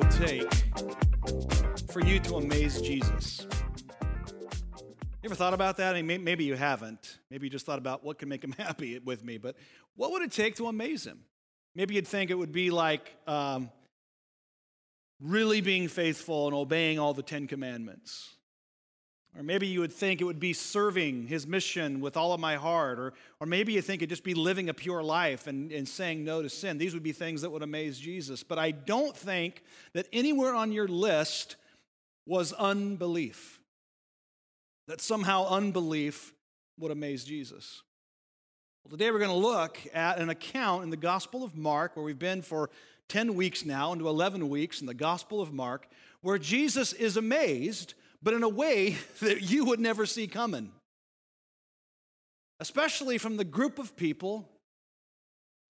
would take for you to amaze Jesus? You ever thought about that? I mean, maybe you haven't. Maybe you just thought about what can make him happy with me. But what would it take to amaze him? Maybe you'd think it would be like um, really being faithful and obeying all the Ten Commandments. Or maybe you would think it would be serving his mission with all of my heart. Or, or maybe you think it'd just be living a pure life and, and saying no to sin. These would be things that would amaze Jesus. But I don't think that anywhere on your list was unbelief. That somehow unbelief would amaze Jesus. Well, today we're going to look at an account in the Gospel of Mark, where we've been for 10 weeks now, into 11 weeks in the Gospel of Mark, where Jesus is amazed but in a way that you would never see coming. Especially from the group of people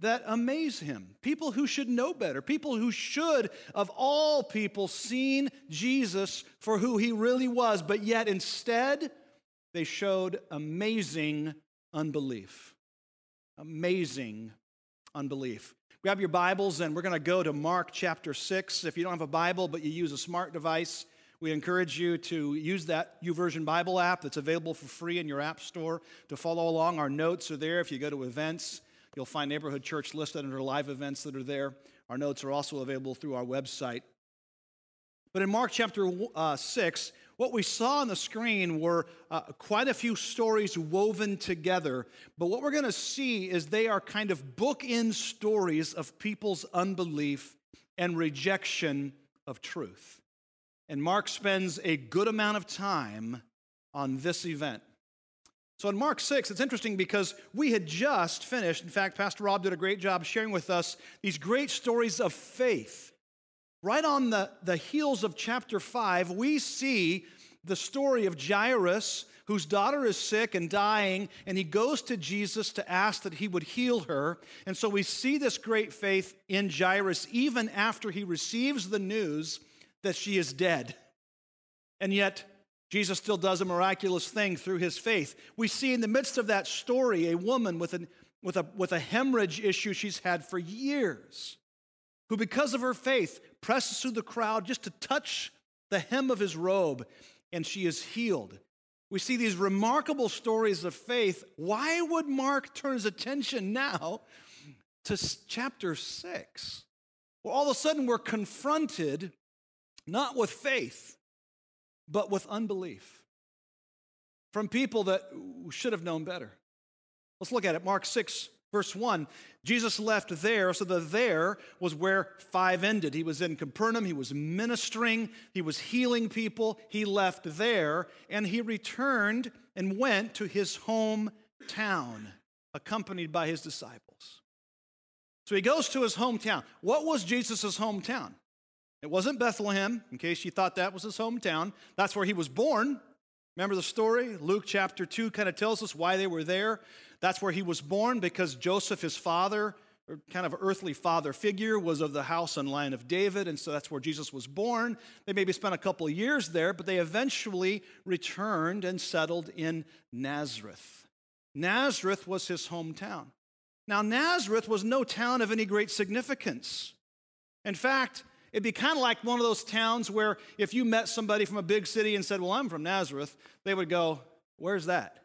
that amaze him. People who should know better. People who should, of all people, seen Jesus for who he really was, but yet instead they showed amazing unbelief. Amazing unbelief. Grab your Bibles and we're going to go to Mark chapter 6. If you don't have a Bible, but you use a smart device, we encourage you to use that YouVersion Bible app that's available for free in your app store to follow along. Our notes are there. If you go to events, you'll find Neighborhood Church listed under live events that are there. Our notes are also available through our website. But in Mark chapter uh, 6, what we saw on the screen were uh, quite a few stories woven together. But what we're going to see is they are kind of bookend stories of people's unbelief and rejection of truth. And Mark spends a good amount of time on this event. So in Mark 6, it's interesting because we had just finished. In fact, Pastor Rob did a great job sharing with us these great stories of faith. Right on the, the heels of chapter 5, we see the story of Jairus, whose daughter is sick and dying, and he goes to Jesus to ask that he would heal her. And so we see this great faith in Jairus even after he receives the news that she is dead. And yet, Jesus still does a miraculous thing through his faith. We see in the midst of that story a woman with, an, with, a, with a hemorrhage issue she's had for years, who, because of her faith, presses through the crowd just to touch the hem of his robe, and she is healed. We see these remarkable stories of faith. Why would Mark turn his attention now to chapter six? Well, all of a sudden, we're confronted not with faith, but with unbelief from people that should have known better. Let's look at it. Mark 6, verse 1. Jesus left there, so the there was where 5 ended. He was in Capernaum, he was ministering, he was healing people. He left there, and he returned and went to his hometown, accompanied by his disciples. So he goes to his hometown. What was Jesus' hometown? It wasn't Bethlehem, in case you thought that was his hometown. That's where he was born. Remember the story? Luke chapter 2 kind of tells us why they were there. That's where he was born because Joseph, his father, or kind of earthly father figure, was of the house and line of David, and so that's where Jesus was born. They maybe spent a couple years there, but they eventually returned and settled in Nazareth. Nazareth was his hometown. Now, Nazareth was no town of any great significance. In fact, It'd be kind of like one of those towns where if you met somebody from a big city and said, Well, I'm from Nazareth, they would go, Where's that?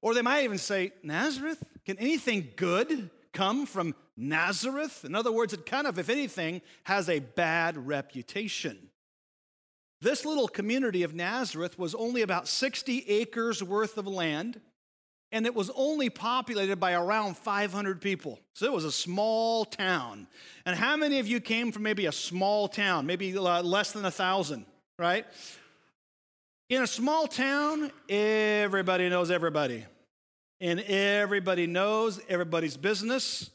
Or they might even say, Nazareth? Can anything good come from Nazareth? In other words, it kind of, if anything, has a bad reputation. This little community of Nazareth was only about 60 acres worth of land and it was only populated by around 500 people. So it was a small town. And how many of you came from maybe a small town, maybe uh, less than a thousand, right? In a small town, everybody knows everybody. And everybody knows everybody's business,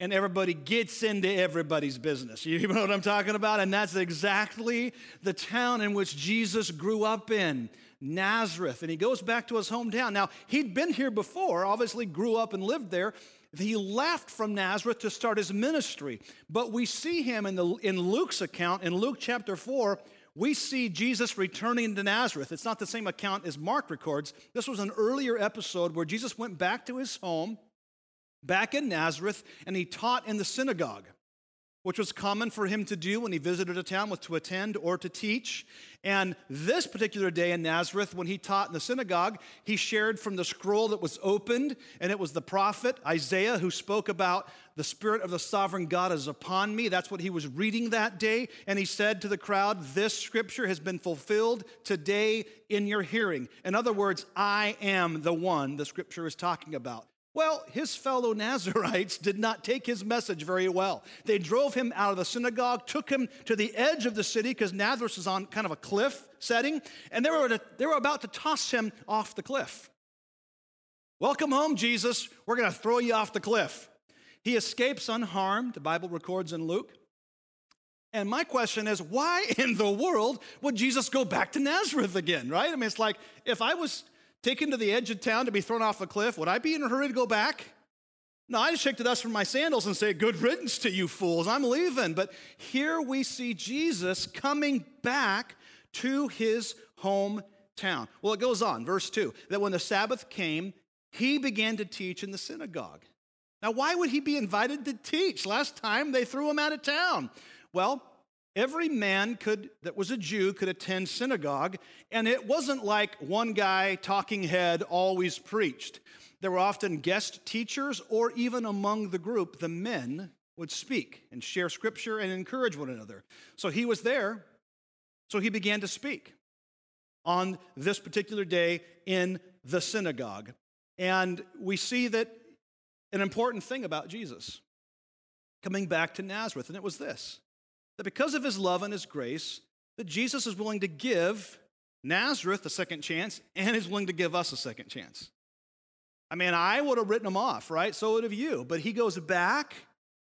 and everybody gets into everybody's business. You know what I'm talking about? And that's exactly the town in which Jesus grew up in. Nazareth, and he goes back to his hometown. Now, he'd been here before, obviously, grew up and lived there. He left from Nazareth to start his ministry. But we see him in, the, in Luke's account, in Luke chapter 4, we see Jesus returning to Nazareth. It's not the same account as Mark records. This was an earlier episode where Jesus went back to his home, back in Nazareth, and he taught in the synagogue. Which was common for him to do when he visited a town, was to attend or to teach. And this particular day in Nazareth, when he taught in the synagogue, he shared from the scroll that was opened, and it was the prophet Isaiah who spoke about the Spirit of the sovereign God is upon me. That's what he was reading that day. And he said to the crowd, This scripture has been fulfilled today in your hearing. In other words, I am the one the scripture is talking about. Well, his fellow Nazarites did not take his message very well. They drove him out of the synagogue, took him to the edge of the city because Nazareth is on kind of a cliff setting, and they were, to, they were about to toss him off the cliff. Welcome home, Jesus. We're going to throw you off the cliff. He escapes unharmed, the Bible records in Luke. And my question is, why in the world would Jesus go back to Nazareth again, right? I mean, it's like if I was taken to the edge of town to be thrown off a cliff, would I be in a hurry to go back? No, I just shake the dust from my sandals and say, Good riddance to you fools, I'm leaving. But here we see Jesus coming back to his hometown. Well, it goes on, verse 2 that when the Sabbath came, he began to teach in the synagogue. Now, why would he be invited to teach? Last time they threw him out of town. Well, Every man could that was a Jew could attend synagogue, and it wasn't like one guy talking head always preached. There were often guest teachers, or even among the group, the men would speak and share scripture and encourage one another. So he was there, so he began to speak on this particular day in the synagogue. And we see that an important thing about Jesus coming back to Nazareth, and it was this that because of his love and his grace, that Jesus is willing to give Nazareth a second chance and is willing to give us a second chance. I mean, I would have written him off, right? So would have you. But he goes back,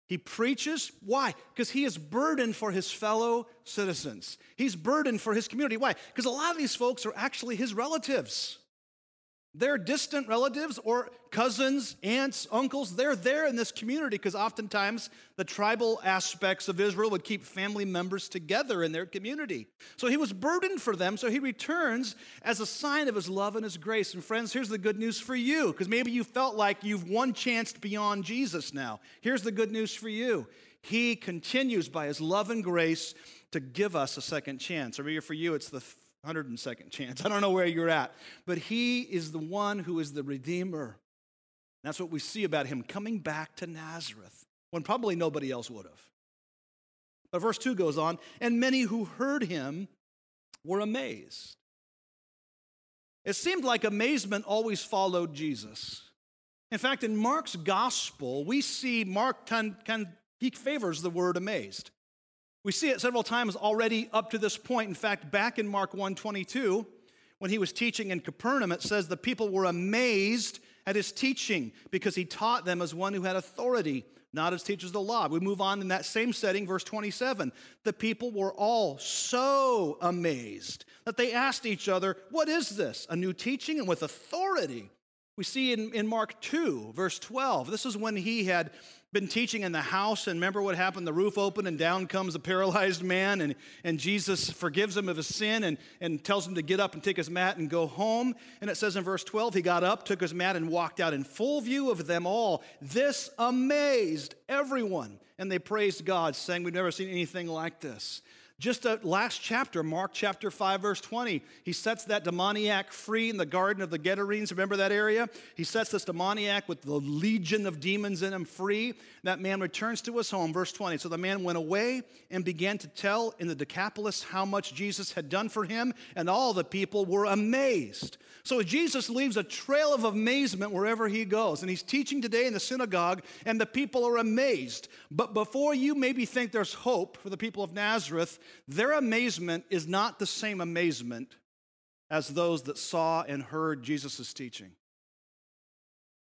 he preaches. Why? Because he is burdened for his fellow citizens. He's burdened for his community. Why? Because a lot of these folks are actually his relatives. They're distant relatives or cousins, aunts, uncles. They're there in this community because oftentimes the tribal aspects of Israel would keep family members together in their community. So he was burdened for them. So he returns as a sign of his love and his grace. And friends, here's the good news for you because maybe you felt like you've one chance beyond Jesus now. Here's the good news for you He continues by his love and grace to give us a second chance. Or maybe for you, it's the 102nd chance. I don't know where you're at, but he is the one who is the Redeemer. That's what we see about him coming back to Nazareth when probably nobody else would have. But verse 2 goes on, and many who heard him were amazed. It seemed like amazement always followed Jesus. In fact, in Mark's gospel, we see Mark, he favors the word amazed. We see it several times already up to this point. In fact, back in Mark 1:22, when he was teaching in Capernaum, it says the people were amazed at his teaching because he taught them as one who had authority, not as teachers of the law. We move on in that same setting, verse 27. The people were all so amazed that they asked each other, What is this? A new teaching and with authority. We see in, in Mark 2, verse 12, this is when he had been teaching in the house, and remember what happened? The roof opened, and down comes a paralyzed man, and, and Jesus forgives him of his sin and, and tells him to get up and take his mat and go home. And it says in verse 12, he got up, took his mat, and walked out in full view of them all. This amazed everyone, and they praised God, saying, We've never seen anything like this. Just a last chapter, Mark chapter 5, verse 20, he sets that demoniac free in the Garden of the Gadarenes. Remember that area? He sets this demoniac with the legion of demons in him free. That man returns to his home, verse 20. So the man went away and began to tell in the Decapolis how much Jesus had done for him, and all the people were amazed. So Jesus leaves a trail of amazement wherever he goes. And he's teaching today in the synagogue, and the people are amazed. But before you maybe think there's hope for the people of Nazareth, their amazement is not the same amazement as those that saw and heard Jesus' teaching.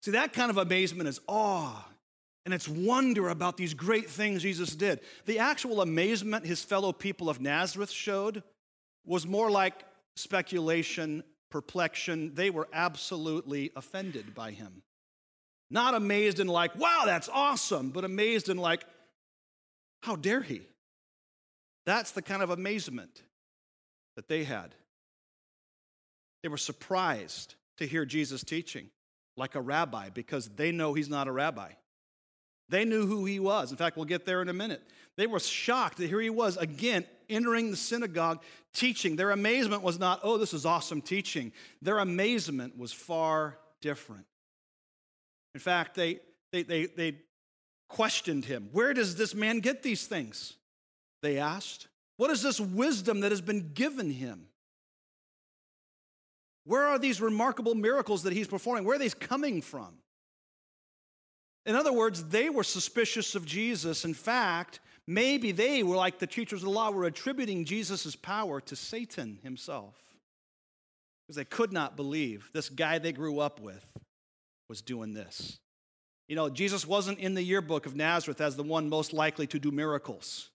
See, that kind of amazement is awe and it's wonder about these great things Jesus did. The actual amazement his fellow people of Nazareth showed was more like speculation, perplexion. They were absolutely offended by him. Not amazed and like, wow, that's awesome, but amazed and like, how dare he? That's the kind of amazement that they had. They were surprised to hear Jesus teaching like a rabbi because they know he's not a rabbi. They knew who he was. In fact, we'll get there in a minute. They were shocked that here he was again entering the synagogue teaching. Their amazement was not, oh, this is awesome teaching. Their amazement was far different. In fact, they, they, they, they questioned him. Where does this man get these things? They asked. What is this wisdom that has been given him? Where are these remarkable miracles that he's performing? Where are these coming from? In other words, they were suspicious of Jesus. In fact, maybe they were like the teachers of the law, were attributing Jesus' power to Satan himself. Because they could not believe this guy they grew up with was doing this. You know, Jesus wasn't in the yearbook of Nazareth as the one most likely to do miracles.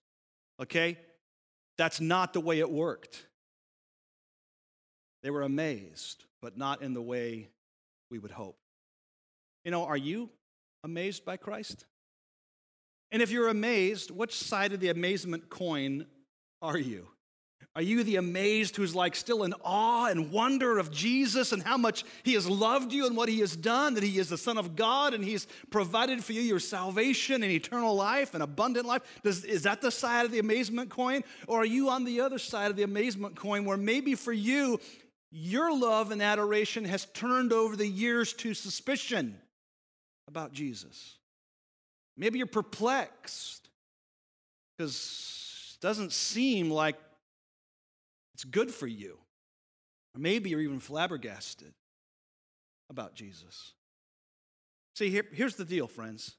Okay? That's not the way it worked. They were amazed, but not in the way we would hope. You know, are you amazed by Christ? And if you're amazed, which side of the amazement coin are you? Are you the amazed who's like still in awe and wonder of Jesus and how much he has loved you and what he has done, that he is the Son of God and he's provided for you your salvation and eternal life and abundant life? Does, is that the side of the amazement coin? Or are you on the other side of the amazement coin where maybe for you, your love and adoration has turned over the years to suspicion about Jesus? Maybe you're perplexed because it doesn't seem like it's good for you. Or maybe you're even flabbergasted about Jesus. See, here, here's the deal, friends.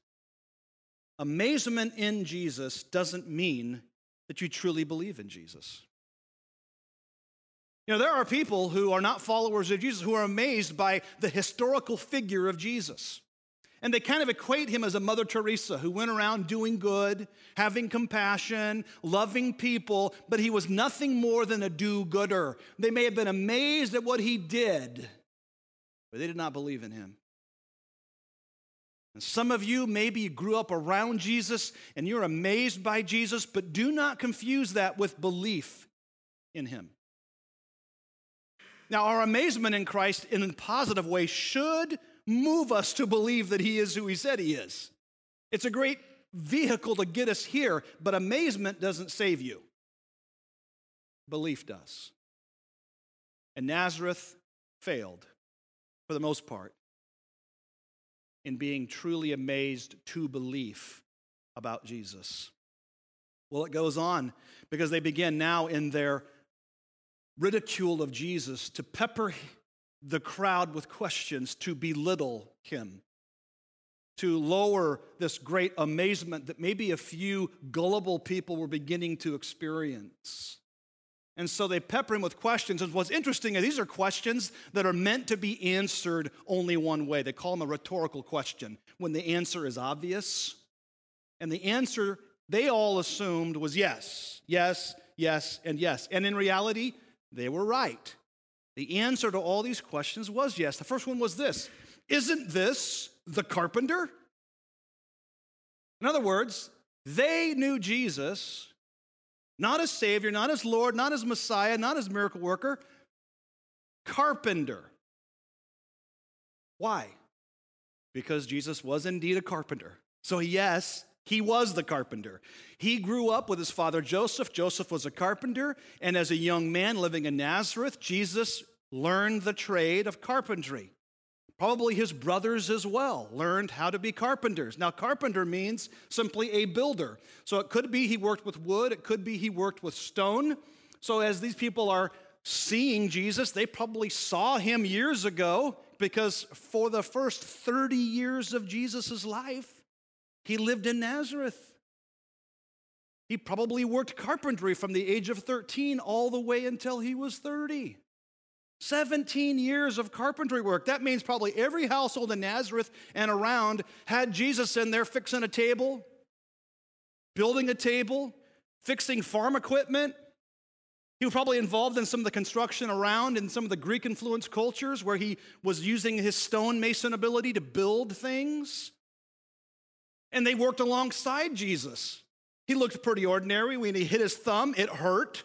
Amazement in Jesus doesn't mean that you truly believe in Jesus. You know, there are people who are not followers of Jesus who are amazed by the historical figure of Jesus. And they kind of equate him as a Mother Teresa who went around doing good, having compassion, loving people, but he was nothing more than a do gooder. They may have been amazed at what he did, but they did not believe in him. And some of you maybe grew up around Jesus and you're amazed by Jesus, but do not confuse that with belief in him. Now, our amazement in Christ in a positive way should move us to believe that he is who he said he is. It's a great vehicle to get us here, but amazement doesn't save you. Belief does. And Nazareth failed, for the most part, in being truly amazed to belief about Jesus. Well, it goes on because they begin now in their ridicule of Jesus to pepper the crowd with questions to belittle him, to lower this great amazement that maybe a few gullible people were beginning to experience. And so they pepper him with questions. And what's interesting is these are questions that are meant to be answered only one way. They call them a rhetorical question when the answer is obvious. And the answer they all assumed was yes, yes, yes, and yes. And in reality, they were right. The answer to all these questions was yes. The first one was this Isn't this the carpenter? In other words, they knew Jesus not as Savior, not as Lord, not as Messiah, not as miracle worker, carpenter. Why? Because Jesus was indeed a carpenter. So, yes, he was the carpenter. He grew up with his father Joseph. Joseph was a carpenter. And as a young man living in Nazareth, Jesus learned the trade of carpentry. Probably his brothers as well learned how to be carpenters. Now, carpenter means simply a builder. So it could be he worked with wood, it could be he worked with stone. So as these people are seeing Jesus, they probably saw him years ago because for the first 30 years of Jesus' life, he lived in Nazareth. He probably worked carpentry from the age of 13 all the way until he was 30. 17 years of carpentry work. That means probably every household in Nazareth and around had Jesus in there fixing a table, building a table, fixing farm equipment. He was probably involved in some of the construction around in some of the Greek influenced cultures where he was using his stonemason ability to build things. And they worked alongside Jesus. He looked pretty ordinary. When he hit his thumb, it hurt.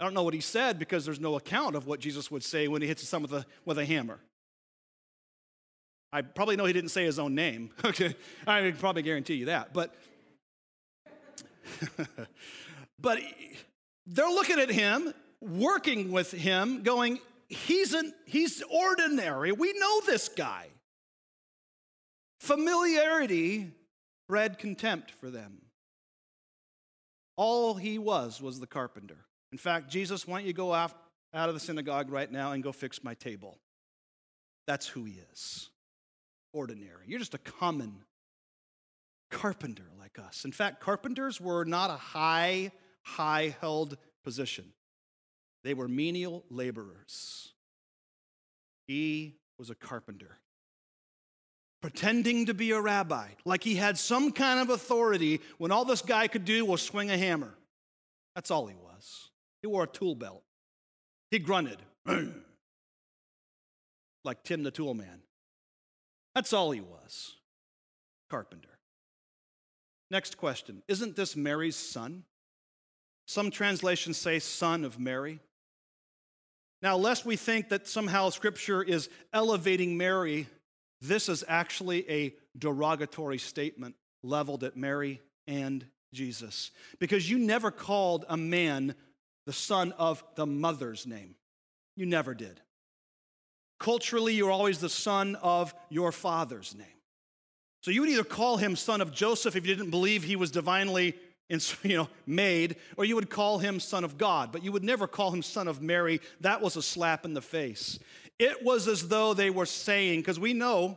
I don't know what he said because there's no account of what Jesus would say when he hits someone with a, with a hammer. I probably know he didn't say his own name. Okay, I can probably guarantee you that. But but they're looking at him, working with him, going, he's, an, he's ordinary. We know this guy. Familiarity bred contempt for them. All he was was the carpenter. In fact, Jesus, why don't you go out, of the synagogue right now and go fix my table? That's who he is. Ordinary. You're just a common carpenter like us. In fact, carpenters were not a high, high held position, they were menial laborers. He was a carpenter pretending to be a rabbi, like he had some kind of authority when all this guy could do was swing a hammer. That's all he was. He wore a tool belt. He grunted, like Tim the Tool Man. That's all he was carpenter. Next question Isn't this Mary's son? Some translations say son of Mary. Now, lest we think that somehow Scripture is elevating Mary this is actually a derogatory statement leveled at Mary and Jesus because you never called a man the son of the mother's name. You never did. Culturally, you're always the son of your father's name. So you would either call him son of Joseph if you didn't believe he was divinely you know, made, or you would call him son of God, but you would never call him son of Mary. That was a slap in the face. It was as though they were saying, because we know,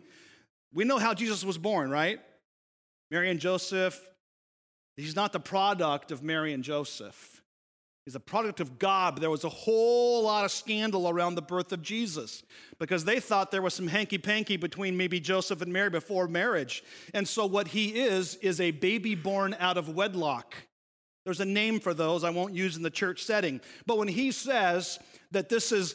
we know how Jesus was born, right? Mary and Joseph, he's not the product of Mary and Joseph. He's a product of God, but there was a whole lot of scandal around the birth of Jesus because they thought there was some hanky panky between maybe Joseph and Mary before marriage. And so, what he is, is a baby born out of wedlock. There's a name for those I won't use in the church setting. But when he says that this is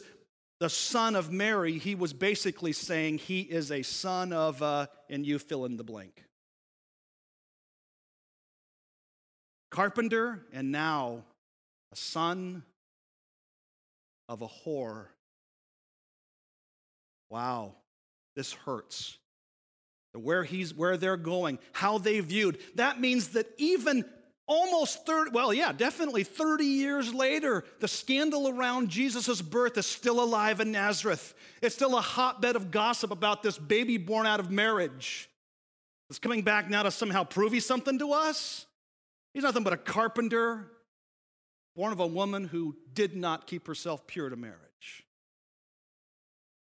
the son of Mary, he was basically saying he is a son of, uh, and you fill in the blank. Carpenter, and now a son of a whore. Wow, this hurts. Where he's where they're going, how they viewed. That means that even Almost 30, well, yeah, definitely 30 years later, the scandal around Jesus' birth is still alive in Nazareth. It's still a hotbed of gossip about this baby born out of marriage. It's coming back now to somehow prove he's something to us. He's nothing but a carpenter, born of a woman who did not keep herself pure to marriage.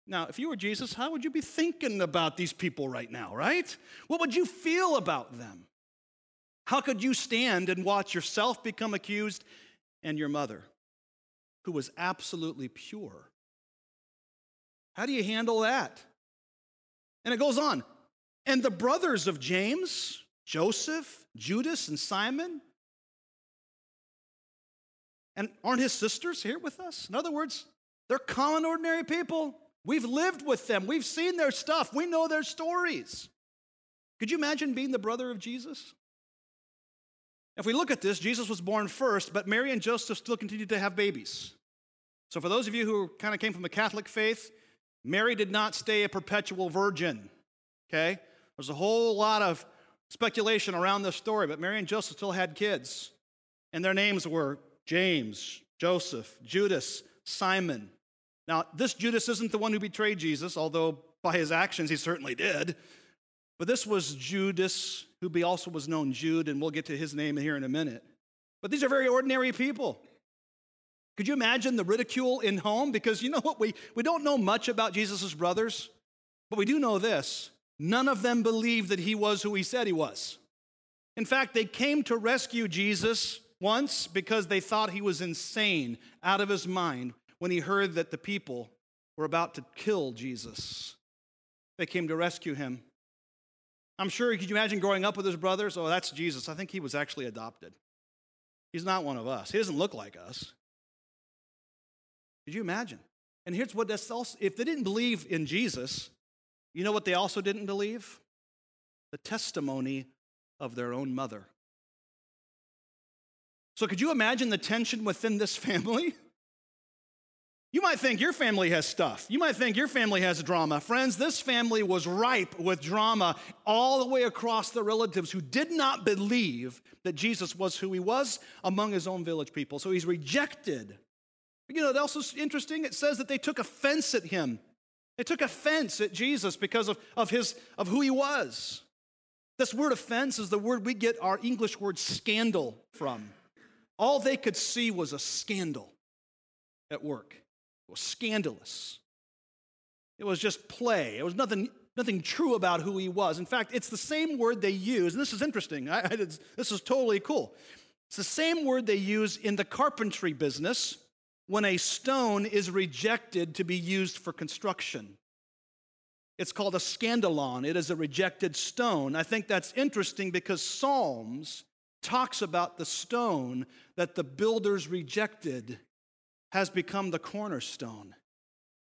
Now, if you were Jesus, how would you be thinking about these people right now, right? What would you feel about them? How could you stand and watch yourself become accused and your mother, who was absolutely pure? How do you handle that? And it goes on. And the brothers of James, Joseph, Judas, and Simon, and aren't his sisters here with us? In other words, they're common, ordinary people. We've lived with them, we've seen their stuff, we know their stories. Could you imagine being the brother of Jesus? If we look at this, Jesus was born first, but Mary and Joseph still continued to have babies. So, for those of you who kind of came from the Catholic faith, Mary did not stay a perpetual virgin. Okay? There's a whole lot of speculation around this story, but Mary and Joseph still had kids. And their names were James, Joseph, Judas, Simon. Now, this Judas isn't the one who betrayed Jesus, although by his actions he certainly did. But this was Judas, who also was known Jude, and we'll get to his name here in a minute. But these are very ordinary people. Could you imagine the ridicule in home? Because you know what? We, we don't know much about Jesus' brothers, but we do know this none of them believed that he was who he said he was. In fact, they came to rescue Jesus once because they thought he was insane, out of his mind, when he heard that the people were about to kill Jesus. They came to rescue him. I'm sure, could you imagine growing up with his brothers? Oh, that's Jesus. I think he was actually adopted. He's not one of us. He doesn't look like us. Could you imagine? And here's what that's also if they didn't believe in Jesus, you know what they also didn't believe? The testimony of their own mother. So could you imagine the tension within this family? You might think your family has stuff. You might think your family has drama. Friends, this family was ripe with drama all the way across the relatives who did not believe that Jesus was who he was among his own village people. So he's rejected. You know, that's also interesting. It says that they took offense at him. They took offense at Jesus because of, of, his, of who he was. This word offense is the word we get our English word scandal from. All they could see was a scandal at work. It was scandalous. It was just play. It was nothing, nothing true about who he was. In fact, it's the same word they use, and this is interesting. I, I, this is totally cool. It's the same word they use in the carpentry business when a stone is rejected to be used for construction. It's called a scandalon. It is a rejected stone. I think that's interesting because Psalms talks about the stone that the builders rejected has become the cornerstone.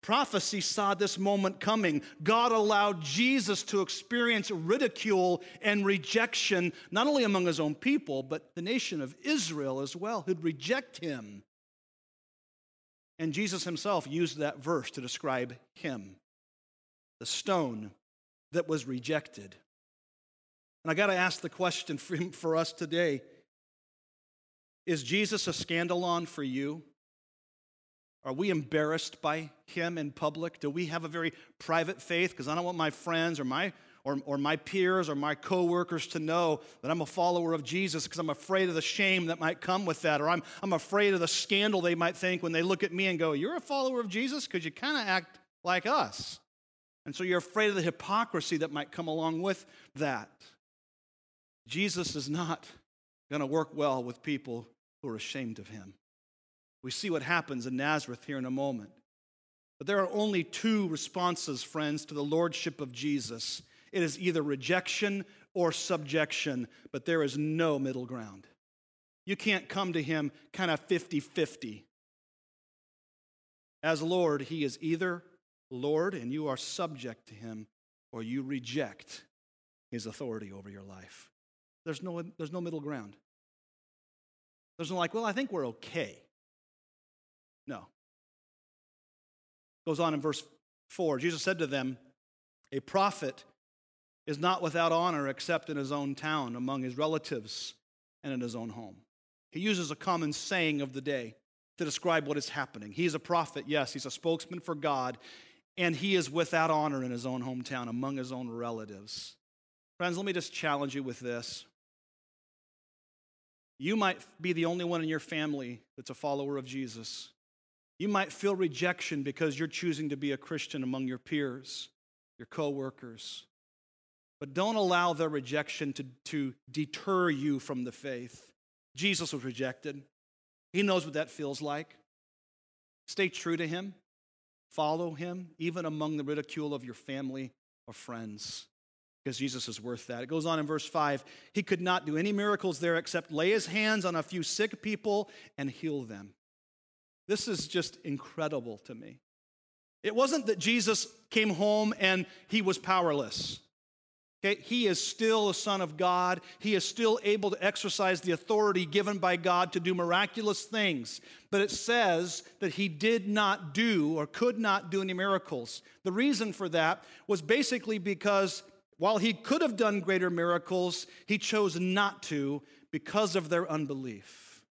Prophecy saw this moment coming. God allowed Jesus to experience ridicule and rejection, not only among his own people, but the nation of Israel as well, who'd reject him. And Jesus himself used that verse to describe him the stone that was rejected. And I got to ask the question for, for us today Is Jesus a scandalon for you? Are we embarrassed by him in public? Do we have a very private faith? Because I don't want my friends or my or, or my peers or my coworkers to know that I'm a follower of Jesus because I'm afraid of the shame that might come with that, or I'm, I'm afraid of the scandal they might think when they look at me and go, You're a follower of Jesus? Because you kind of act like us. And so you're afraid of the hypocrisy that might come along with that. Jesus is not going to work well with people who are ashamed of him. We see what happens in Nazareth here in a moment. But there are only two responses, friends, to the lordship of Jesus it is either rejection or subjection, but there is no middle ground. You can't come to him kind of 50 50. As Lord, he is either Lord and you are subject to him, or you reject his authority over your life. There's no, there's no middle ground. There's no like, well, I think we're okay. No. Goes on in verse 4 Jesus said to them, A prophet is not without honor except in his own town, among his relatives, and in his own home. He uses a common saying of the day to describe what is happening. He is a prophet, yes, he's a spokesman for God, and he is without honor in his own hometown, among his own relatives. Friends, let me just challenge you with this. You might be the only one in your family that's a follower of Jesus. You might feel rejection because you're choosing to be a Christian among your peers, your coworkers. But don't allow their rejection to, to deter you from the faith. Jesus was rejected. He knows what that feels like. Stay true to him. Follow him, even among the ridicule of your family or friends, because Jesus is worth that. It goes on in verse 5 He could not do any miracles there except lay his hands on a few sick people and heal them. This is just incredible to me. It wasn't that Jesus came home and he was powerless. Okay, he is still a son of God. He is still able to exercise the authority given by God to do miraculous things. But it says that he did not do or could not do any miracles. The reason for that was basically because while he could have done greater miracles, he chose not to because of their unbelief.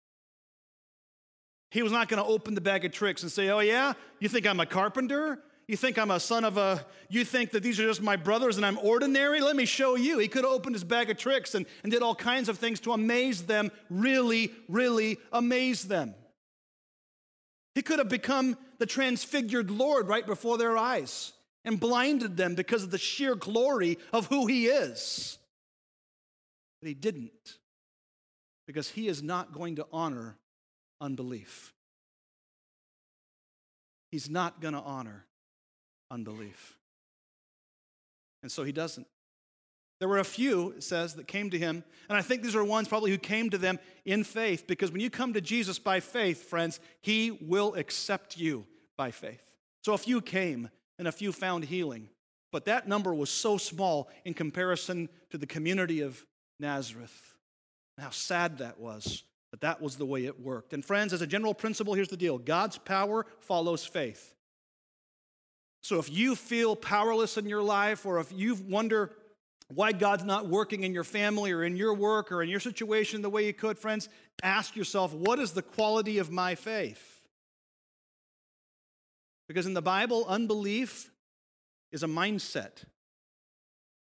He was not going to open the bag of tricks and say, Oh, yeah, you think I'm a carpenter? You think I'm a son of a, you think that these are just my brothers and I'm ordinary? Let me show you. He could have opened his bag of tricks and, and did all kinds of things to amaze them, really, really amaze them. He could have become the transfigured Lord right before their eyes and blinded them because of the sheer glory of who he is. But he didn't because he is not going to honor unbelief. He's not going to honor unbelief. And so he doesn't. There were a few, it says, that came to him. And I think these are ones probably who came to them in faith, because when you come to Jesus by faith, friends, he will accept you by faith. So a few came and a few found healing. But that number was so small in comparison to the community of Nazareth. And how sad that was But that was the way it worked. And friends, as a general principle, here's the deal God's power follows faith. So if you feel powerless in your life, or if you wonder why God's not working in your family or in your work or in your situation the way you could, friends, ask yourself, what is the quality of my faith? Because in the Bible, unbelief is a mindset.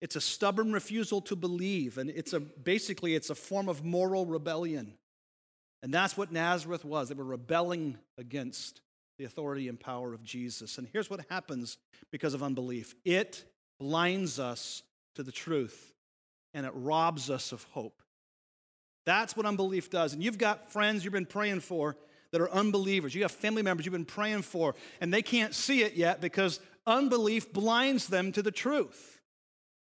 It's a stubborn refusal to believe, and it's a basically it's a form of moral rebellion. And that's what Nazareth was. They were rebelling against the authority and power of Jesus. And here's what happens because of unbelief it blinds us to the truth and it robs us of hope. That's what unbelief does. And you've got friends you've been praying for that are unbelievers. You have family members you've been praying for, and they can't see it yet because unbelief blinds them to the truth.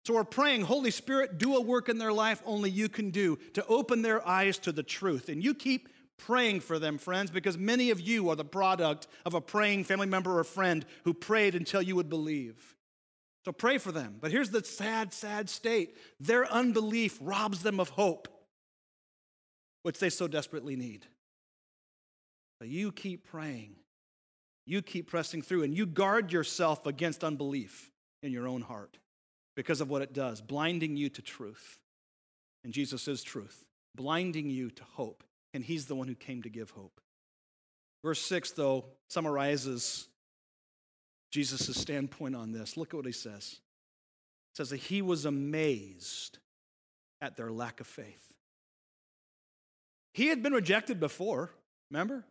So we're praying, Holy Spirit, do a work in their life only you can do to open their eyes to the truth. And you keep praying for them, friends, because many of you are the product of a praying family member or friend who prayed until you would believe. So pray for them. But here's the sad, sad state their unbelief robs them of hope, which they so desperately need. But you keep praying, you keep pressing through, and you guard yourself against unbelief in your own heart because of what it does, blinding you to truth. And Jesus is truth, blinding you to hope. And He's the one who came to give hope. Verse 6, though, summarizes Jesus' standpoint on this. Look at what he says. It says that he was amazed at their lack of faith. He had been rejected before, remember?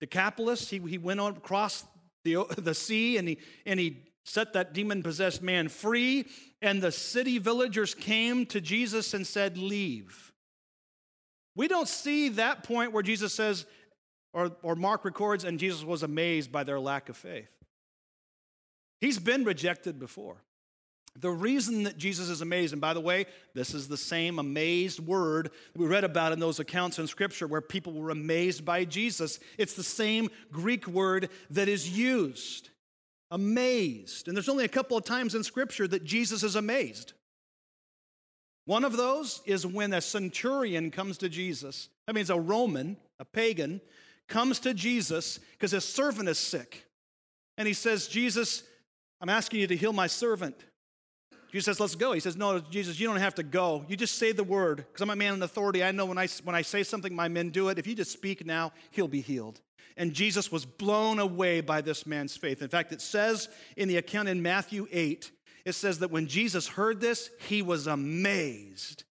Decapolis, he, he went on across the, the sea and he, and he set that demon possessed man free. And the city villagers came to Jesus and said, Leave. We don't see that point where Jesus says, or, or Mark records, and Jesus was amazed by their lack of faith. He's been rejected before. The reason that Jesus is amazed, and by the way, this is the same amazed word we read about in those accounts in Scripture where people were amazed by Jesus. It's the same Greek word that is used amazed. And there's only a couple of times in Scripture that Jesus is amazed. One of those is when a centurion comes to Jesus. That means a Roman, a pagan, comes to Jesus because his servant is sick. And he says, Jesus, I'm asking you to heal my servant. Jesus says, Let's go. He says, No, Jesus, you don't have to go. You just say the word because I'm a man in authority. I know when I, when I say something, my men do it. If you just speak now, he'll be healed. And Jesus was blown away by this man's faith. In fact, it says in the account in Matthew 8, it says that when Jesus heard this, he was amazed.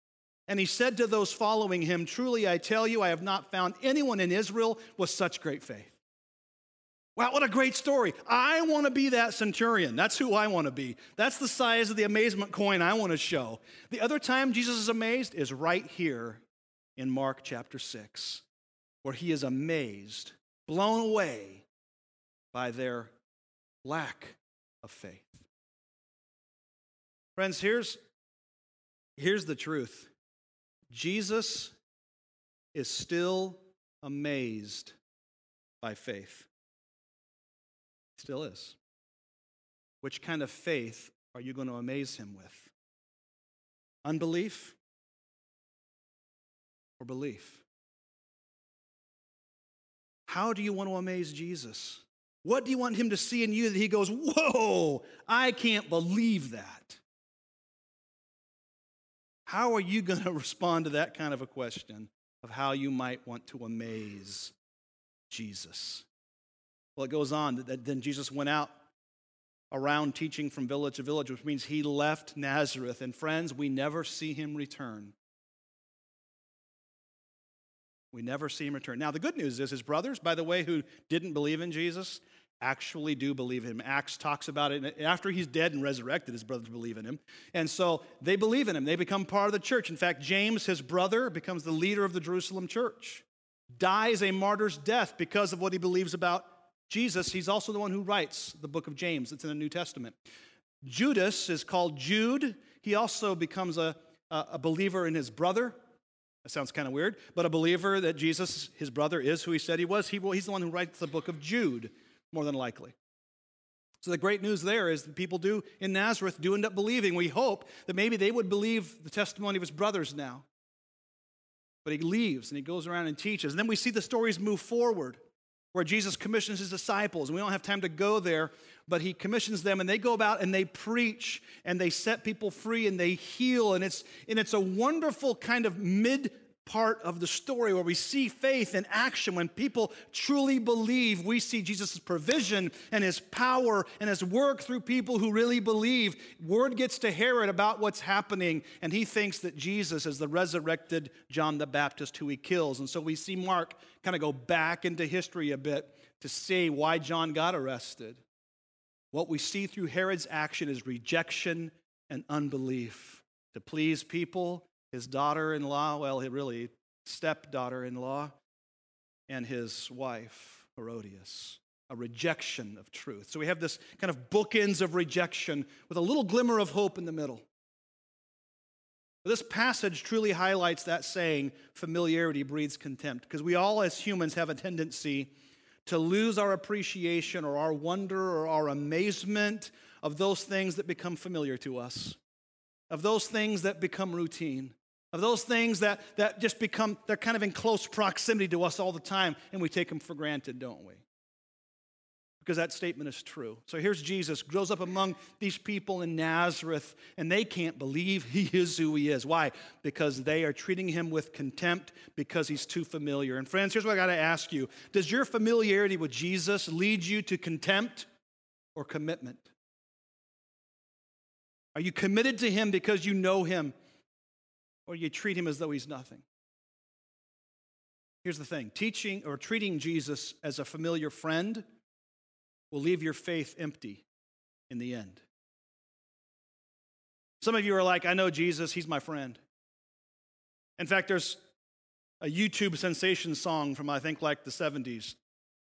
And he said to those following him, Truly I tell you, I have not found anyone in Israel with such great faith. Wow, what a great story. I want to be that centurion. That's who I want to be. That's the size of the amazement coin I want to show. The other time Jesus is amazed is right here in Mark chapter 6, where he is amazed, blown away by their lack of faith. Friends, here's, here's the truth Jesus is still amazed by faith. Still is. Which kind of faith are you going to amaze him with? Unbelief or belief? How do you want to amaze Jesus? What do you want him to see in you that he goes, Whoa, I can't believe that? How are you going to respond to that kind of a question of how you might want to amaze Jesus? Well, it goes on that then Jesus went out around teaching from village to village, which means he left Nazareth. And friends, we never see him return. We never see him return. Now, the good news is his brothers, by the way, who didn't believe in Jesus, actually do believe him. Acts talks about it. After he's dead and resurrected, his brothers believe in him. And so they believe in him. They become part of the church. In fact, James, his brother, becomes the leader of the Jerusalem church, dies a martyr's death because of what he believes about Jesus, he's also the one who writes the book of James. It's in the New Testament. Judas is called Jude. He also becomes a, a believer in his brother. That sounds kind of weird, but a believer that Jesus, his brother, is who he said he was. He, he's the one who writes the book of Jude, more than likely. So the great news there is that people do in Nazareth do end up believing. We hope that maybe they would believe the testimony of his brothers now. But he leaves and he goes around and teaches. And then we see the stories move forward where Jesus commissions his disciples. And we don't have time to go there, but he commissions them and they go about and they preach and they set people free and they heal. And it's, and it's a wonderful kind of mid part of the story where we see faith in action. When people truly believe, we see Jesus' provision and his power and his work through people who really believe. Word gets to Herod about what's happening, and he thinks that Jesus is the resurrected John the Baptist who he kills. And so we see Mark kind of go back into history a bit to see why John got arrested. What we see through Herod's action is rejection and unbelief. To please people, his daughter in law, well, really, stepdaughter in law, and his wife, Herodias. A rejection of truth. So we have this kind of bookends of rejection with a little glimmer of hope in the middle. This passage truly highlights that saying, familiarity breeds contempt, because we all as humans have a tendency to lose our appreciation or our wonder or our amazement of those things that become familiar to us, of those things that become routine of those things that, that just become, they're kind of in close proximity to us all the time, and we take them for granted, don't we? Because that statement is true. So here's Jesus, grows up among these people in Nazareth, and they can't believe he is who he is. Why? Because they are treating him with contempt because he's too familiar. And friends, here's what I got to ask you Does your familiarity with Jesus lead you to contempt or commitment? Are you committed to him because you know him? Or you treat him as though he's nothing. Here's the thing teaching or treating Jesus as a familiar friend will leave your faith empty in the end. Some of you are like, I know Jesus, he's my friend. In fact, there's a YouTube sensation song from I think like the 70s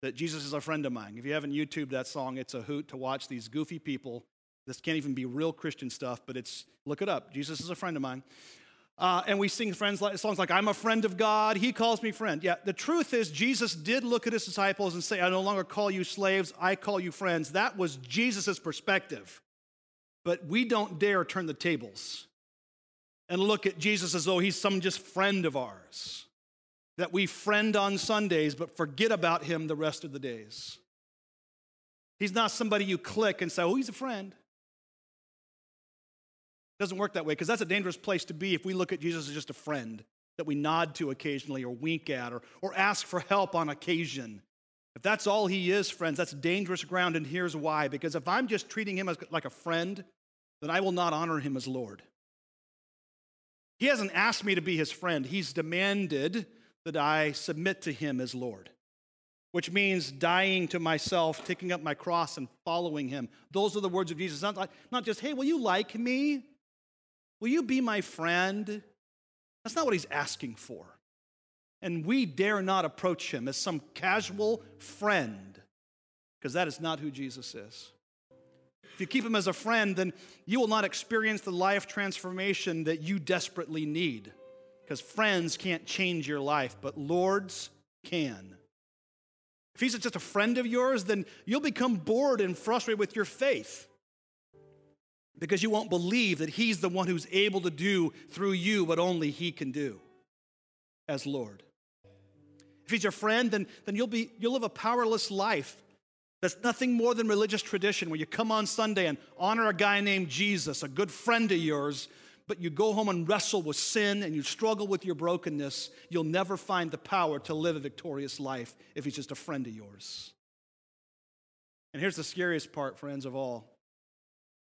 that Jesus is a friend of mine. If you haven't YouTube that song, it's a hoot to watch these goofy people. This can't even be real Christian stuff, but it's look it up. Jesus is a friend of mine. Uh, and we sing friends like, songs like, I'm a friend of God, he calls me friend. Yeah, the truth is, Jesus did look at his disciples and say, I no longer call you slaves, I call you friends. That was Jesus' perspective. But we don't dare turn the tables and look at Jesus as though he's some just friend of ours. That we friend on Sundays, but forget about him the rest of the days. He's not somebody you click and say, oh, he's a friend. It doesn't work that way because that's a dangerous place to be if we look at Jesus as just a friend that we nod to occasionally or wink at or, or ask for help on occasion. If that's all he is, friends, that's dangerous ground, and here's why. Because if I'm just treating him as like a friend, then I will not honor him as Lord. He hasn't asked me to be his friend, he's demanded that I submit to him as Lord, which means dying to myself, taking up my cross, and following him. Those are the words of Jesus. Not, like, not just, hey, will you like me? Will you be my friend? That's not what he's asking for. And we dare not approach him as some casual friend, because that is not who Jesus is. If you keep him as a friend, then you will not experience the life transformation that you desperately need, because friends can't change your life, but lords can. If he's just a friend of yours, then you'll become bored and frustrated with your faith because you won't believe that He's the one who's able to do through you what only He can do as Lord. If He's your friend, then, then you'll, be, you'll live a powerless life that's nothing more than religious tradition where you come on Sunday and honor a guy named Jesus, a good friend of yours, but you go home and wrestle with sin and you struggle with your brokenness. You'll never find the power to live a victorious life if He's just a friend of yours. And here's the scariest part, friends, of all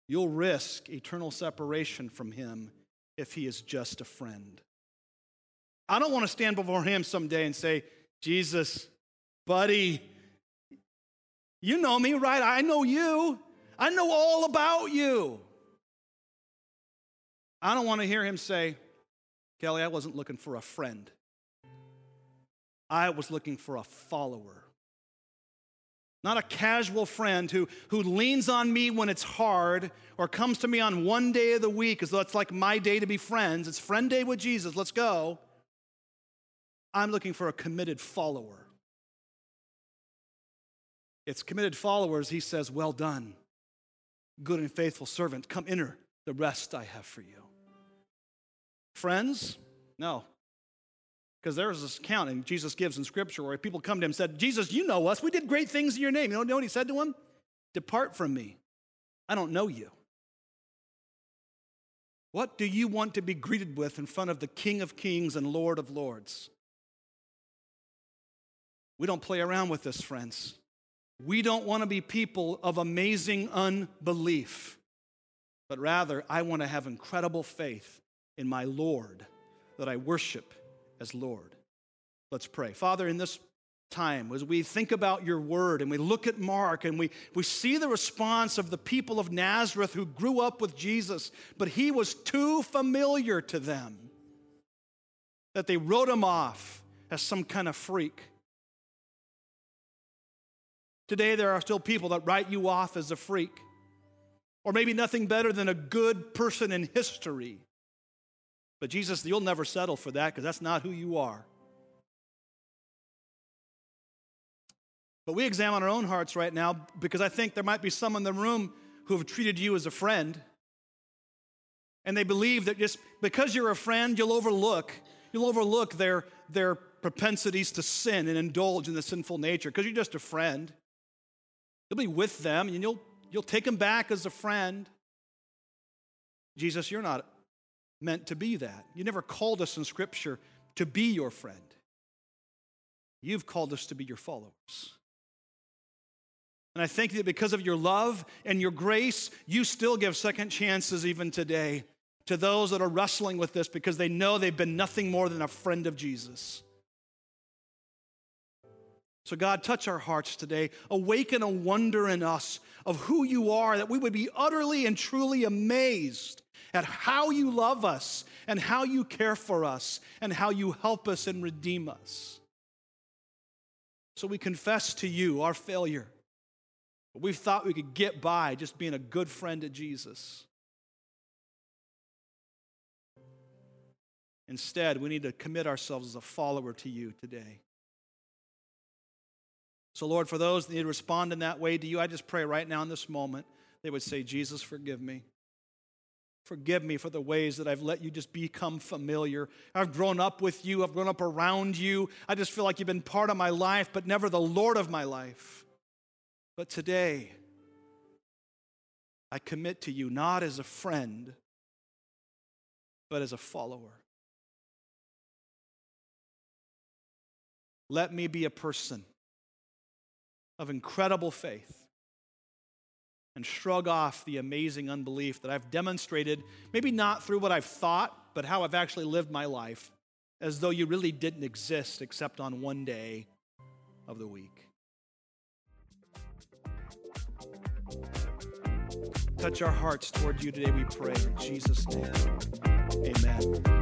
You'll risk eternal separation from him if he is just a friend. I don't want to stand before him someday and say, Jesus, buddy, you know me, right? I know you. I know all about you. I don't want to hear him say, Kelly, I wasn't looking for a friend. I was looking for a follower. Not a casual friend who, who leans on me when it's hard or comes to me on one day of the week as though it's like my day to be friends. It's friend day with Jesus. Let's go. I'm looking for a committed follower. It's committed followers. He says, Well done, good and faithful servant. Come enter the rest I have for you. Friends? No. Because there's this account and Jesus gives in Scripture where people come to him and said, Jesus, you know us. We did great things in your name. You know what he said to him? Depart from me. I don't know you. What do you want to be greeted with in front of the King of Kings and Lord of Lords? We don't play around with this, friends. We don't want to be people of amazing unbelief, but rather, I want to have incredible faith in my Lord that I worship as Lord. Let's pray. Father, in this time as we think about your word and we look at Mark and we, we see the response of the people of Nazareth who grew up with Jesus, but he was too familiar to them that they wrote him off as some kind of freak. Today, there are still people that write you off as a freak, or maybe nothing better than a good person in history. But Jesus, you'll never settle for that because that's not who you are. But we examine our own hearts right now because I think there might be some in the room who have treated you as a friend. And they believe that just because you're a friend, you'll overlook, you'll overlook their, their propensities to sin and indulge in the sinful nature because you're just a friend. You'll be with them and you'll, you'll take them back as a friend. Jesus, you're not meant to be that. You never called us in Scripture to be your friend. You've called us to be your followers. And I think that because of your love and your grace, you still give second chances even today to those that are wrestling with this because they know they've been nothing more than a friend of Jesus. So, God, touch our hearts today. Awaken a wonder in us of who you are, that we would be utterly and truly amazed at how you love us and how you care for us and how you help us and redeem us. So, we confess to you our failure. We thought we could get by just being a good friend to Jesus. Instead, we need to commit ourselves as a follower to you today. So, Lord, for those that need to respond in that way to you, I just pray right now in this moment, they would say, Jesus, forgive me. Forgive me for the ways that I've let you just become familiar. I've grown up with you, I've grown up around you. I just feel like you've been part of my life, but never the Lord of my life. But today, I commit to you not as a friend, but as a follower. Let me be a person of incredible faith and shrug off the amazing unbelief that I've demonstrated, maybe not through what I've thought, but how I've actually lived my life, as though you really didn't exist except on one day of the week. Touch our hearts toward you today, we pray. In Jesus' name, amen.